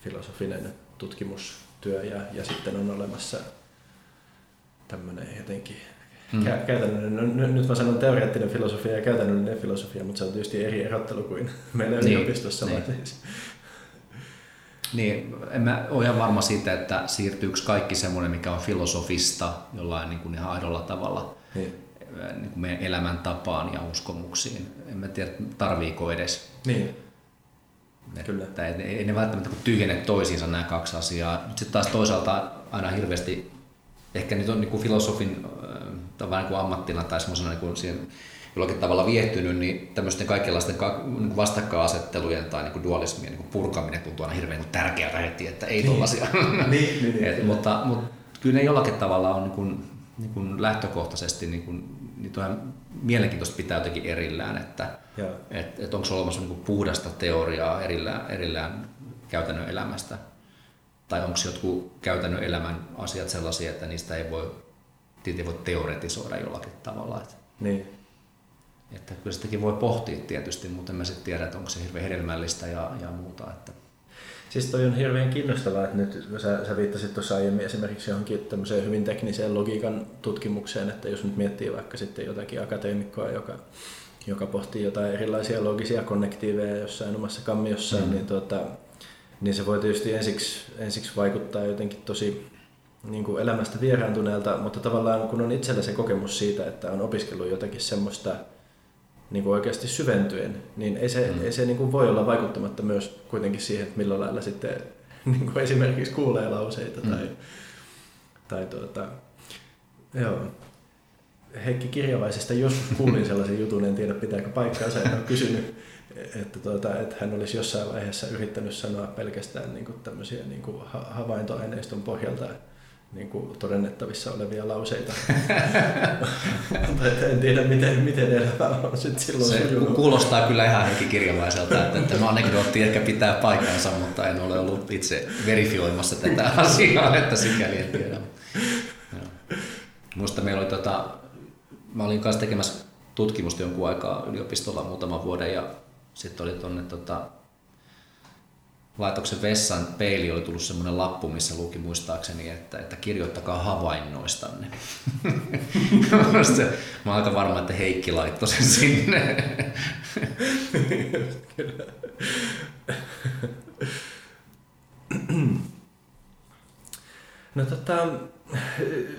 S2: filosofinen tutkimustyö ja, ja sitten on olemassa tämmöinen jotenkin mm. kä- käytännöllinen, no, nyt mä sanon teoreettinen filosofia ja käytännöllinen filosofia, mutta se on tietysti eri erottelu kuin <laughs> meillä niin, yliopistossa. Niin. Siis.
S3: Niin, en mä ole ihan varma siitä, että siirtyykö kaikki semmoinen, mikä on filosofista jollain niin kuin ihan aidolla tavalla niin niin kuin meidän elämäntapaan ja uskomuksiin. En mä tiedä, tarviiko edes.
S2: Niin. Kyllä.
S3: Että ei, ei ne välttämättä tyhjene toisiinsa nämä kaksi asiaa. Sitten taas toisaalta aina hirveästi, ehkä nyt on niin kuin filosofin äh, vähän niin kuin ammattina tai semmoisena niin siihen jollakin tavalla viehtynyt, niin tämmöisten kaikenlaisten niin vastakkainasettelujen tai niin kuin dualismien niin kuin purkaminen tuntuu aina hirveän tärkeältä heti, että ei tollaisia.
S2: niin, niin, niin,
S3: Et, mutta, mutta kyllä ne jollakin tavalla on niin kuin, niin kuin lähtökohtaisesti niin kuin, niin on mielenkiintoista pitää jotenkin erillään, että et, et onko se olemassa niin kuin puhdasta teoriaa erillään, erillään käytännön elämästä, tai onko jotkut käytännön elämän asiat sellaisia, että niistä ei voi, ei voi teoretisoida jollakin tavalla. Että,
S2: niin.
S3: että kyllä sitäkin voi pohtia tietysti, mutta en mä sitten tiedä, että onko se hirveän hedelmällistä ja, ja muuta. Että,
S2: Siis toi on hirveän kiinnostavaa, että nyt sä, sä viittasit tuossa aiemmin esimerkiksi johonkin tämmöiseen hyvin tekniseen logiikan tutkimukseen, että jos nyt miettii vaikka sitten jotakin akateemikkoa, joka, joka pohtii jotain erilaisia logisia konnektiiveja jossain omassa kammiossaan, mm. niin, tuota, niin se voi tietysti ensiksi, ensiksi vaikuttaa jotenkin tosi niin kuin elämästä vieraantuneelta, mutta tavallaan kun on itsellä se kokemus siitä, että on opiskellut jotakin semmoista, niin kuin oikeasti syventyen, niin ei se, mm. ei se niin kuin voi olla vaikuttamatta myös kuitenkin siihen, että millä lailla sitten <laughs> niin kuin esimerkiksi kuulee lauseita mm. tai, tai tuota, joo. Heikki Kirjavaisesta joskus kuulin sellaisen <laughs> jutun, en tiedä pitääkö paikkaansa, en ole kysynyt, että, tuota, että hän olisi jossain vaiheessa yrittänyt sanoa pelkästään niin kuin tämmöisiä niin kuin havaintoaineiston pohjalta, niin kuin todennettavissa olevia lauseita. <laughs> en tiedä, miten, miten elämä on sitten silloin
S3: Se sujunut. kuulostaa kyllä ihan henkikirjavaiselta, että tämä anekdootti ehkä pitää paikkansa, mutta en ole ollut itse verifioimassa tätä <laughs> asiaa, että sikäli en tiedä. Muista meillä oli tota, mä olin kanssa tekemässä tutkimusta jonkun aikaa yliopistolla muutaman vuoden ja sitten oli tuonne tota, laitoksen vessan peili oli tullut semmoinen lappu, missä luki muistaakseni, että, että kirjoittakaa havainnoistanne. <laughs> Mä oon aika varma, että Heikki laittoi sen sinne.
S2: No tota,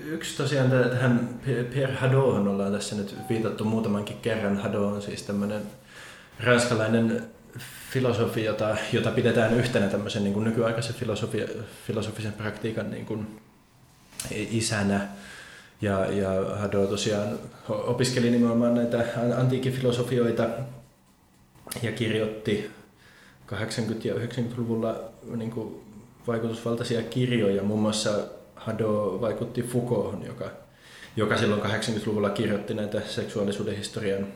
S2: yksi tosiaan tähän Pierre Hadot ollaan tässä nyt viitattu muutamankin kerran. Hadot on siis tämmöinen ranskalainen filosofi, jota, jota pidetään yhtenä tämmöisen niin kuin nykyaikaisen filosofia, filosofisen praktiikan niin kuin isänä. Ja, ja Hadot tosiaan opiskeli nimenomaan näitä antiikkifilosofioita ja kirjoitti 80- ja 90-luvulla niin kuin vaikutusvaltaisia kirjoja. Muun muassa Hadot vaikutti Foucault'hon, joka, joka silloin 80-luvulla kirjoitti näitä seksuaalisuuden historian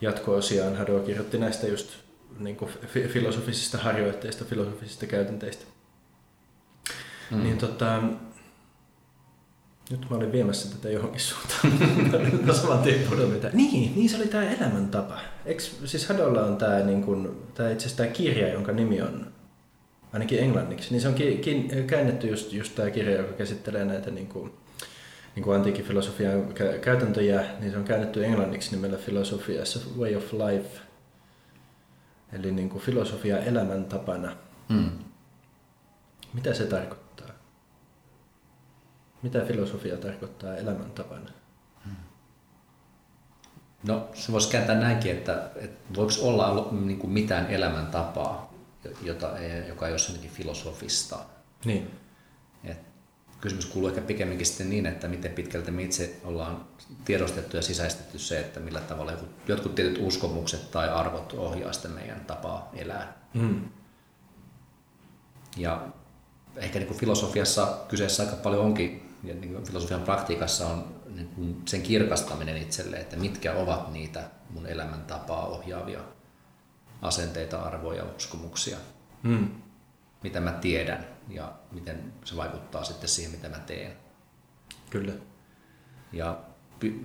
S2: jatko-osiaan. Hadot kirjoitti näistä just niin kuin filosofisista harjoitteista, filosofisista käytänteistä. Mm. Niin tota, nyt mä olin viemässä tätä johonkin suuntaan. <laughs> Saman tien Niin, niin se oli tämä elämäntapa. Eks, siis Hadolla on tämä niin tää itse asiassa tämä kirja, jonka nimi on ainakin englanniksi. Niin se on ki, ki, käännetty just, just tämä kirja, joka käsittelee näitä niin kuin, niin kuin antiikin filosofian käytäntöjä, niin se on käännetty englanniksi nimellä Philosophy as a Way of Life – Eli niin kuin filosofia elämäntapana. Mm. Mitä se tarkoittaa? Mitä filosofia tarkoittaa elämäntapana? Hmm.
S3: No se voisi kääntää näinkin, että, että voiko olla niin kuin mitään elämäntapaa, jota, joka ei ole jotenkin filosofista.
S2: Niin.
S3: Kysymys kuuluu ehkä pikemminkin sitten niin, että miten pitkälti me itse ollaan tiedostettu ja sisäistetty se, että millä tavalla jotkut tietyt uskomukset tai arvot ohjaa sitten meidän tapaa elää. Mm. Ja ehkä niin kuin filosofiassa kyseessä aika paljon onkin, ja niin kuin filosofian praktiikassa on niin kuin sen kirkastaminen itselle, että mitkä ovat niitä mun elämäntapaa ohjaavia asenteita, arvoja, uskomuksia. Mm. Mitä mä tiedän ja miten se vaikuttaa sitten siihen, mitä mä teen.
S2: Kyllä.
S3: Ja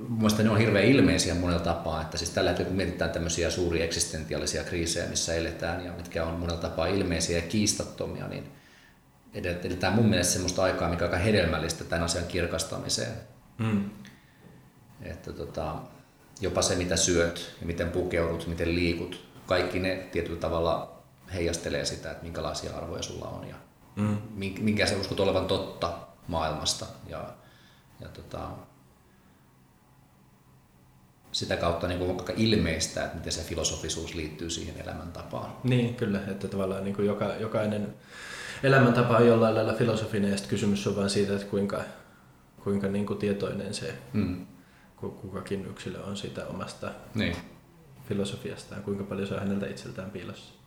S3: Mielestäni ne on hirveän ilmeisiä monella tapaa, että siis tällä hetkellä kun mietitään tämmöisiä suuria eksistentiaalisia kriisejä, missä eletään ja mitkä on monella tapaa ilmeisiä ja kiistattomia, niin edetään mun mielestä semmoista aikaa, mikä on aika hedelmällistä tämän asian kirkastamiseen. Mm. Että tota, jopa se, mitä syöt ja miten pukeudut, miten liikut, kaikki ne tietyllä tavalla heijastelee sitä, että minkälaisia arvoja sulla on ja mm. minkä se uskot olevan totta maailmasta. Ja, ja tota, sitä kautta niin kuin aika ilmeistä, että miten se filosofisuus liittyy siihen elämäntapaan.
S2: Niin, kyllä, että tavallaan niin kuin joka, jokainen elämäntapa on jollain lailla filosofinen ja kysymys on vain siitä, että kuinka, kuinka niin kuin tietoinen se mm. kukakin yksilö on siitä omasta niin. filosofiastaan, kuinka paljon se on häneltä itseltään piilossa.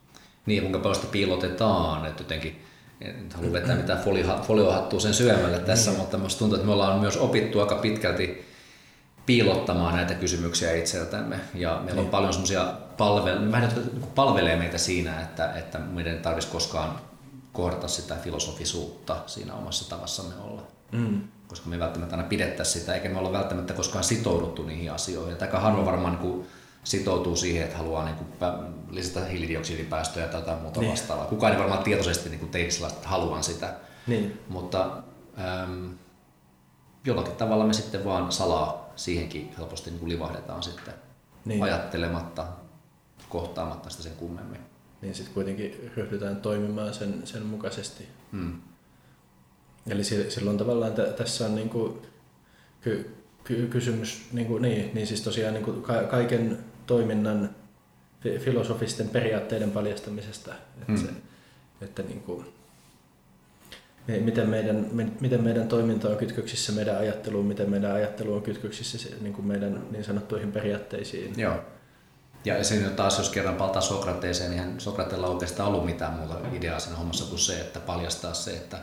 S3: Niin, kuinka paljon sitä piilotetaan, että jotenkin en halua vetää mitään foliohattua sen syömällä tässä, mm. mutta minusta tuntuu, että me ollaan myös opittu aika pitkälti piilottamaan näitä kysymyksiä itseltämme. Ja meillä on niin. paljon semmoisia palvele- vähän, niinku palvelee meitä siinä, että, että meidän ei tarvitsisi koskaan kohdata sitä filosofisuutta siinä omassa tavassamme olla. Mm. Koska me ei välttämättä aina pidettäisi sitä, eikä me olla välttämättä koskaan sitouduttu niihin asioihin. Aika harva varmaan niin sitoutuu siihen, että haluaa niin kuin lisätä hiilidioksidipäästöjä tai jotain muuta niin. vastaavaa. Kukaan ei varmaan tietoisesti niin tee sellaista, että haluan sitä. Niin. Mutta ähm, jollakin tavalla me sitten vaan salaa siihenkin helposti niin kuin livahdetaan sitten niin. ajattelematta, kohtaamatta sitä sen kummemmin.
S2: Niin sitten kuitenkin ryhdytään toimimaan sen, sen mukaisesti. Hmm. Eli silloin tavallaan t- tässä on niin kuin ky- kysymys, niin, kuin, niin, niin siis tosiaan niin kuin ka- kaiken toiminnan filosofisten periaatteiden paljastamisesta. Että, hmm. se, että niin kuin, miten meidän, miten meidän toiminta on kytköksissä meidän ajatteluun, miten meidän ajattelu on kytköksissä niin kuin meidän niin sanottuihin periaatteisiin.
S3: Joo. Ja sen taas, jos kerran paltaa Sokrateeseen, niin Sokratella ei oikeastaan ollut mitään muuta ideaa siinä hommassa kuin se, että paljastaa se, että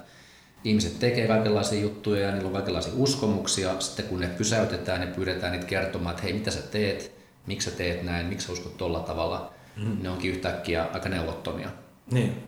S3: ihmiset tekee kaikenlaisia juttuja ja niillä on kaikenlaisia uskomuksia. Sitten kun ne pysäytetään ja pyydetään niitä kertomaan, että hei, mitä sä teet, miksi sä teet näin, miksi sä uskot tolla tavalla, mm. ne onkin yhtäkkiä aika neuvottomia. Niin.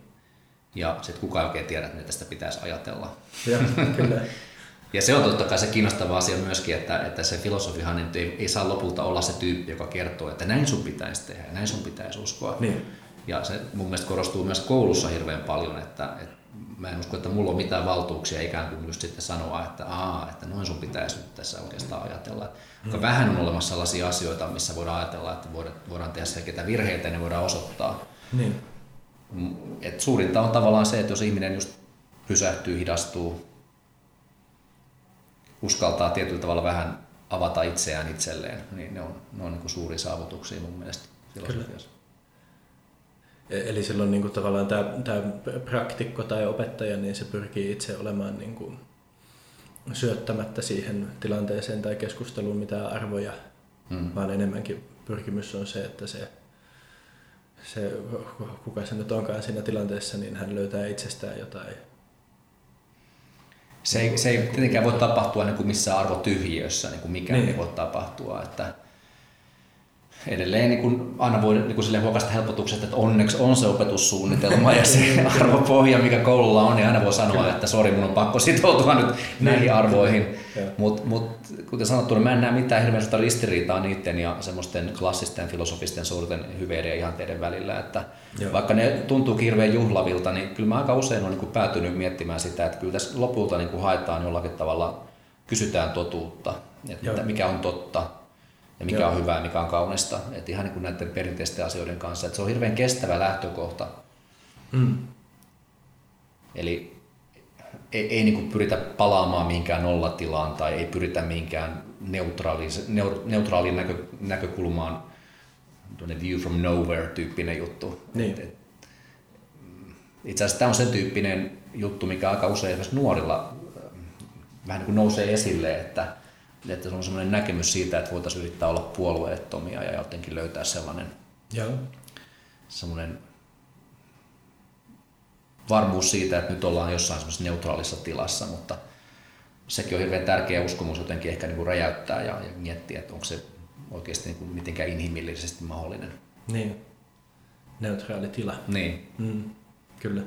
S3: Ja sitten kukaan oikein tiedä, mitä tästä pitäisi ajatella. Ja, kyllä. <laughs> ja se on totta kai se kiinnostava asia myöskin, että, että se filosofihan nyt ei, ei saa lopulta olla se tyyppi, joka kertoo, että näin sun pitäisi tehdä ja näin sun pitäisi uskoa. Niin. Ja se mun mielestä korostuu myös koulussa hirveän paljon, että, että mä en usko, että mulla on mitään valtuuksia ikään kuin just sitten sanoa, että aa, että noin sun pitäisi nyt tässä oikeastaan ajatella. Mm. Vähän on olemassa sellaisia asioita, missä voidaan ajatella, että voidaan, tehdä selkeitä virheitä ja ne voidaan osoittaa. Niin. Et suurinta on tavallaan se, että jos ihminen just pysähtyy, hidastuu, uskaltaa tietyllä tavalla vähän avata itseään itselleen, niin ne on, ne on niin kuin suuria saavutuksia mun mielestä filosofiassa.
S2: E- eli silloin niin kuin tavallaan tämä, tämä praktikko tai opettaja, niin se pyrkii itse olemaan niin kuin syöttämättä siihen tilanteeseen tai keskusteluun mitään arvoja, hmm. vaan enemmänkin pyrkimys on se, että se se, kuka se nyt onkaan siinä tilanteessa, niin hän löytää itsestään jotain.
S3: Se ei, se ei tietenkään voi tapahtua niin kuin missään arvotyhjiössä, niin kuin mikään niin. ei voi tapahtua. Että edelleen niin kuin aina voi niin kuin huokasta helpotuksesta, että onneksi on se opetussuunnitelma ja se <laughs> arvopohja, mikä koululla on, niin aina voi sanoa, että sori, mun on pakko sitoutua nyt näihin arvoihin. Mutta mut, kuten sanottu, niin mä en näe mitään hirveän ristiriitaa niiden ja semmoisten klassisten filosofisten suurten hyveiden ja ihanteiden välillä. Että vaikka ne tuntuu hirveän juhlavilta, niin kyllä mä aika usein olen niin päätynyt miettimään sitä, että kyllä tässä lopulta niin kuin haetaan jollakin tavalla, kysytään totuutta, että mikä on totta, ja mikä Joo. on hyvää ja mikä on kaunista. Et ihan niin kuin näiden perinteisten asioiden kanssa. Et se on hirveän kestävä lähtökohta. Mm. Eli ei, ei niin kuin pyritä palaamaan mihinkään nollatilaan tai ei pyritä mihinkään neutraaliin, neutraaliin näkö, näkökulmaan, view from nowhere tyyppinen juttu. Niin. Et, et, itse asiassa tämä on sen tyyppinen juttu, mikä aika usein esimerkiksi nuorilla äh, vähän niin kuin nousee esille, että että se on sellainen näkemys siitä, että voitaisiin yrittää olla puolueettomia ja jotenkin löytää sellainen Joo. sellainen varmuus siitä, että nyt ollaan jossain semmoisessa neutraalissa tilassa, mutta sekin on hirveän tärkeä uskomus jotenkin ehkä niin kuin räjäyttää ja, ja miettiä, että onko se oikeasti niin kuin mitenkään inhimillisesti mahdollinen.
S2: Niin, neutraali tila.
S3: Niin.
S2: Mm, kyllä.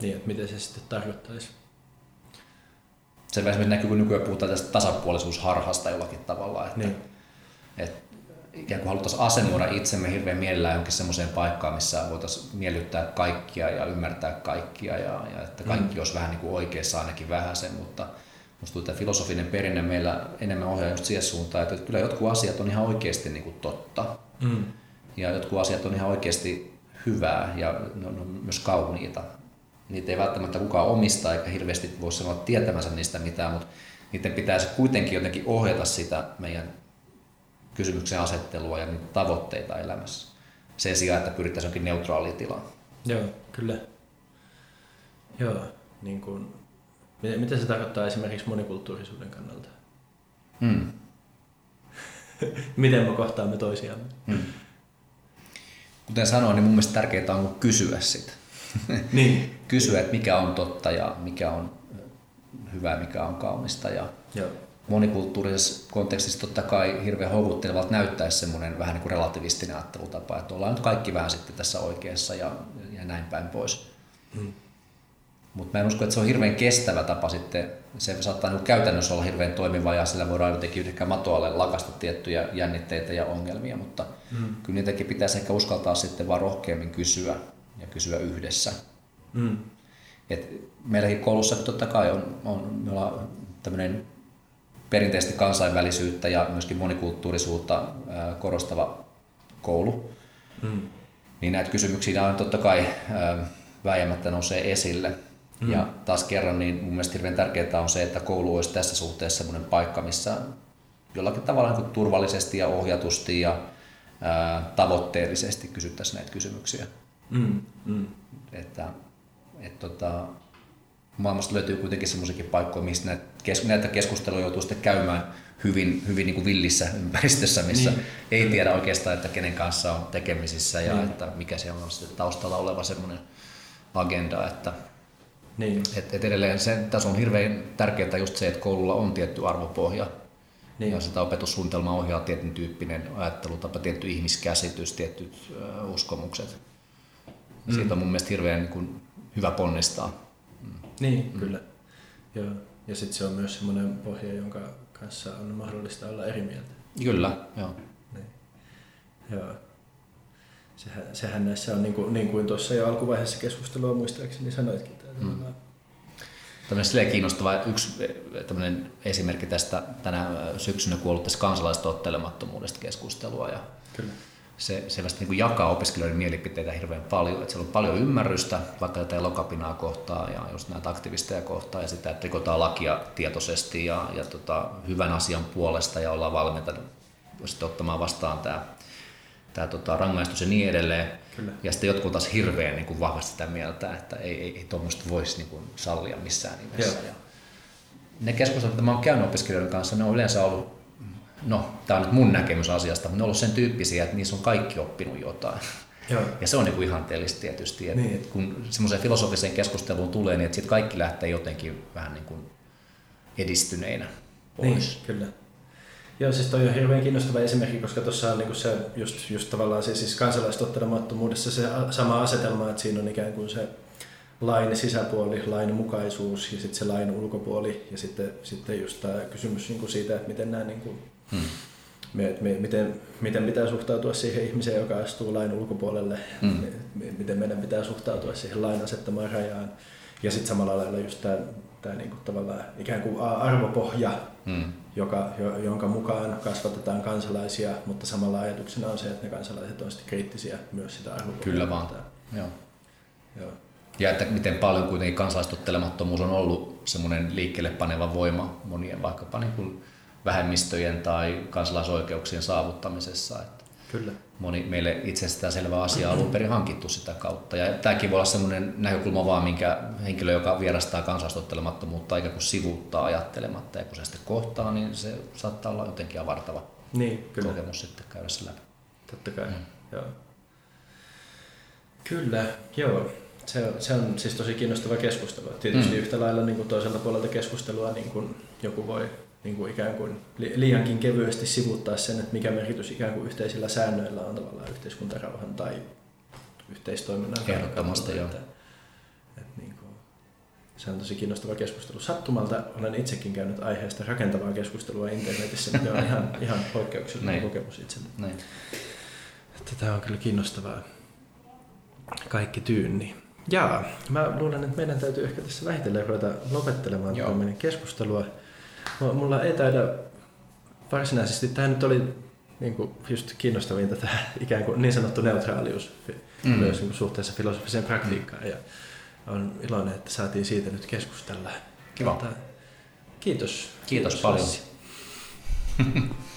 S2: Niin, että miten se sitten tarkoittaisi
S3: se esimerkiksi näkyy, kun nykyään puhutaan tästä tasapuolisuusharhasta jollakin tavalla, että, niin. että ikään kuin haluttaisiin asennoida itsemme hirveän mielellään johonkin semmoiseen paikkaan, missä voitaisiin miellyttää kaikkia ja ymmärtää kaikkia ja, ja että kaikki mm. olisi vähän niin kuin oikeassa ainakin vähän sen, mutta Minusta tuntuu, että filosofinen perinne meillä enemmän ohjaa just siihen suuntaan, että kyllä jotkut asiat on ihan oikeasti niin kuin totta. Mm. Ja jotkut asiat on ihan oikeasti hyvää ja ne on myös kauniita niitä ei välttämättä kukaan omista eikä hirveästi voi sanoa tietämänsä niistä mitään, mutta niiden pitäisi kuitenkin jotenkin ohjata sitä meidän kysymyksen asettelua ja niitä tavoitteita elämässä. Sen sijaan, että pyrittäisiin jonkin neutraaliin tilaan.
S2: Joo, kyllä. Joo, niin kuin, miten, miten se tarkoittaa esimerkiksi monikulttuurisuuden kannalta?
S3: Mm. <laughs>
S2: miten me kohtaamme toisiamme?
S3: Mm. Kuten sanoin, niin mun mielestä tärkeintä on kysyä sitä. <laughs>
S2: niin.
S3: kysyä, että mikä on totta ja mikä on hyvää, mikä on kaunista. Ja
S2: Joo.
S3: Monikulttuurisessa kontekstissa totta kai hirveän houkuttelevalta näyttäisi semmoinen vähän niin kuin relativistinen ajattelutapa, että ollaan nyt kaikki vähän sitten tässä oikeassa ja, ja näin päin pois. Mm. Mutta mä en usko, että se on hirveän kestävä tapa sitten. Se saattaa niin käytännössä olla hirveän toimiva ja sillä voidaan jotenkin ehkä matoalle lakasta tiettyjä jännitteitä ja ongelmia, mutta mm. kyllä niitäkin pitäisi ehkä uskaltaa sitten vaan rohkeammin kysyä ja kysyä yhdessä. Mm. Et meilläkin koulussa totta kai on, on ollaan tämmöinen perinteisesti kansainvälisyyttä ja myöskin monikulttuurisuutta korostava koulu. Mm. Niin näitä kysymyksiä on totta kai väijämättä nousee esille. Mm. Ja taas kerran, niin mun mielestä hirveän tärkeää on se, että koulu olisi tässä suhteessa sellainen paikka, missä jollakin tavalla niin turvallisesti ja ohjatusti ja ää, tavoitteellisesti kysyttäisiin näitä kysymyksiä. Mm. Mm. Että, et, tota, maailmasta löytyy kuitenkin semmoisiakin paikkoja, missä näitä, kes, näitä keskusteluja joutuu sitten käymään hyvin, hyvin niin kuin villissä ympäristössä, missä niin. ei tiedä oikeastaan, että kenen kanssa on tekemisissä ja niin. että mikä siellä on sitten taustalla oleva semmoinen agenda, että niin. Et, et edelleen se, tässä on hirveän tärkeää just se, että koululla on tietty arvopohja niin. ja sitä opetussuunnitelmaa ohjaa tietyn tyyppinen ajattelutapa, tietty ihmiskäsitys, tietyt ö, uskomukset. Mm. Siitä on mun mielestä hirveän niin kuin, hyvä ponnistaa.
S2: Mm. Niin, mm. kyllä. Joo. Ja sitten se on myös semmoinen pohja, jonka kanssa on mahdollista olla eri mieltä.
S3: Kyllä, joo.
S2: Niin. Joo. Sehän, sehän näissä on niin kuin, niin kuin tuossa jo alkuvaiheessa keskustelua muistaakseni sanoitkin. Mm.
S3: Tämmöinen kiinnostava yksi tämmöinen esimerkki tästä tänä syksynä kuollut tästä kansalaistottelemattomuudesta keskustelua. Ja Kyllä. Se selvästi niin jakaa opiskelijoiden mielipiteitä hirveän paljon. Että siellä on paljon ymmärrystä vaikka tätä lokapinaa kohtaan ja just näitä aktivisteja kohtaan ja sitä, että rikotaan lakia tietoisesti ja, ja tota, hyvän asian puolesta ja ollaan valmiita sitten ottamaan vastaan tämä tämä tota, rangaistus ja niin edelleen. Kyllä. Ja sitten jotkut taas hirveän niin kuin vahvasti sitä mieltä, että ei, ei, ei tuommoista voisi niin kuin, sallia missään nimessä. Ja ne keskustelut, mitä mä oon käynyt opiskelijoiden kanssa, ne on yleensä ollut, no tämä on nyt mun näkemys asiasta, mutta ne on ollut sen tyyppisiä, että niissä on kaikki oppinut jotain. Joo. Ja se on niin kuin ihanteellista tietysti, että niin. kun semmoiseen filosofiseen keskusteluun tulee, niin että sitten kaikki lähtee jotenkin vähän niin kuin edistyneinä pois. Niin,
S2: kyllä. Joo, siis toi on hirveän kiinnostava esimerkki, koska tuossa on niinku se just, just tavallaan se siis kansalaistottelemattomuudessa se sama asetelma, että siinä on ikään kuin se lain sisäpuoli, lain mukaisuus ja sitten se lain ulkopuoli ja sitten, sitten just tämä kysymys niinku siitä, että miten nämä niinku, me, me, miten, miten pitää suhtautua siihen ihmiseen, joka astuu lain ulkopuolelle, me, miten meidän pitää suhtautua siihen lain asettamaan rajaan ja sitten samalla lailla just tämä tämä niin kuin tavallaan ikään kuin arvopohja, hmm. joka, jonka mukaan kasvatetaan kansalaisia, mutta samalla ajatuksena on se, että ne kansalaiset on sitten kriittisiä myös sitä arvopohjaa.
S3: Kyllä vaan. Joo. Joo. Ja että miten paljon kuitenkin kansalaistottelemattomuus on ollut semmoinen liikkeelle paneva voima monien vaikkapa niin kuin vähemmistöjen tai kansalaisoikeuksien saavuttamisessa. Että
S2: Kyllä.
S3: Moni meille itsestään selvä asia on alun perin hankittu sitä kautta. Ja tämäkin voi olla sellainen näkökulma vaan, minkä henkilö, joka vierastaa kansalaistottelemattomuutta ikään kuin sivuuttaa ajattelematta. Ja kun se sitten kohtaa, niin se saattaa olla jotenkin avartava
S2: niin, kyllä.
S3: kokemus sitten käydä se läpi.
S2: Totta kai, mm. joo. Kyllä, joo. Se on, se on siis tosi kiinnostava keskustelu. Tietysti mm. yhtä lailla niin kuin toiselta puolelta keskustelua niin kuin joku voi niin kuin ikään kuin liiankin kevyesti sivuttaa sen, että mikä merkitys ikään kuin yhteisillä säännöillä on tavallaan yhteiskuntarauhan tai yhteistoiminnan
S3: Ehdottomasti joo. Että,
S2: että niin kuin, se on tosi kiinnostava keskustelu. Sattumalta olen itsekin käynyt aiheesta rakentavaa keskustelua internetissä, mikä on ihan, <laughs> ihan poikkeuksellinen Näin. kokemus itselle. Että tämä on kyllä kiinnostavaa. Kaikki tyynni. Jaa, mä luulen, että meidän täytyy ehkä tässä vähitellen ruveta lopettelemaan keskustelua. Mulla ei taida varsinaisesti, tämä nyt oli niin kuin just kiinnostavinta tämä ikään kuin niin sanottu neutraalius mm. myös niin suhteessa filosofiseen praktiikkaan. Ja olen iloinen, että saatiin siitä nyt keskustella.
S3: Kiva. Mutta,
S2: kiitos.
S3: Kiitos, kiitos paljon. <laughs>